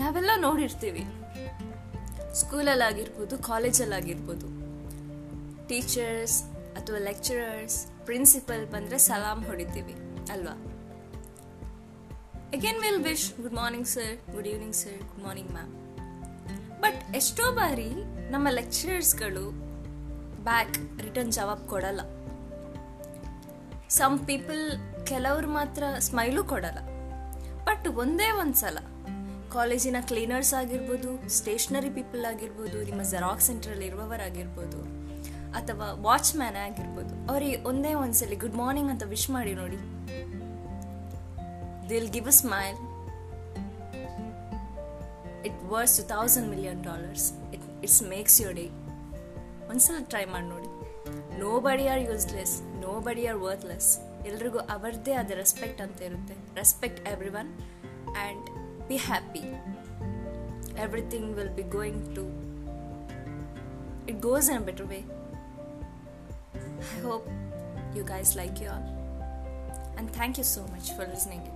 ನಾವೆಲ್ಲ ನೋಡಿರ್ತೀವಿ. ಸ್ಕೂಲಲ್ಲಾಗಿರ್ಬೋದು, ಕಾಲೇಜಲ್ಲಾಗಿರ್ಬೋದು. ಟೀಚರ್ಸ್ ಅಥವಾ ಲೆಕ್ಚರರ್ಸ್, ಪ್ರಿನ್ಸಿಪಲ್ ಬಂದರೆ ಸಲಾಮ್ ಹೊಡಿತೀವಿ, ಅಲ್ವಾ? Again will wish good morning sir good evening sir good morning ma'am but ಎಷ್ಟೋ ಬಾರಿ ನಮ್ಮ ಲೆಕ್ಚರರ್ಸ್ಗಳು ಬ್ಯಾಕ್ ರಿಟರ್ನ್ ಜವಾಬ್ ಕೊಡಲ್ಲ. ಸಮ್ ಪೀಪಲ್ ಕೆಲವ್ರು ಮಾತ್ರ ಸ್ಮೈಲು ಕೊಡಲ್ಲ. ಬಟ್ ಒಂದೇ ಒಂದು ಸಲ ಕಾಲೇಜಿನ ಕ್ಲೀನರ್ಸ್ ಆಗಿರ್ಬೋದು, ಸ್ಟೇಷನರಿ ಪೀಪಲ್ ಆಗಿರ್ಬೋದು, ನಿಮ್ಮ ಜೆರಾಕ್ಸ್ ಸೆಂಟ್ರಲ್ಲಿ ಇರುವವರಾಗಿರ್ಬೋದು ಅಥವಾ ವಾಚ್ಮ್ಯಾನ್ ಆಗಿರ್ಬೋದು, ಅವರಿಗೆ ಒಂದೇ ಒಂದ್ಸಲಿ ಗುಡ್ ಮಾರ್ನಿಂಗ್ ಅಂತ ವಿಶ್ ಮಾಡಿ ನೋಡಿ. ದಿಲ್ give a smile it worth two thousand million dollars it it's makes your day ಒಂದ್ಸಲ ಟ್ರೈ ಮಾಡಿ ನೋಡಿ. Nobody are useless nobody are worthless ಎಲ್ರಿಗೂ ಅವರದೇ ಆದ ರೆಸ್ಪೆಕ್ಟ್ ಅಂತ ಇರುತ್ತೆ. Respect everyone and be happy. Everything will be going to it goes in a better way. I hope you guys like y'all and thank you so much for listening.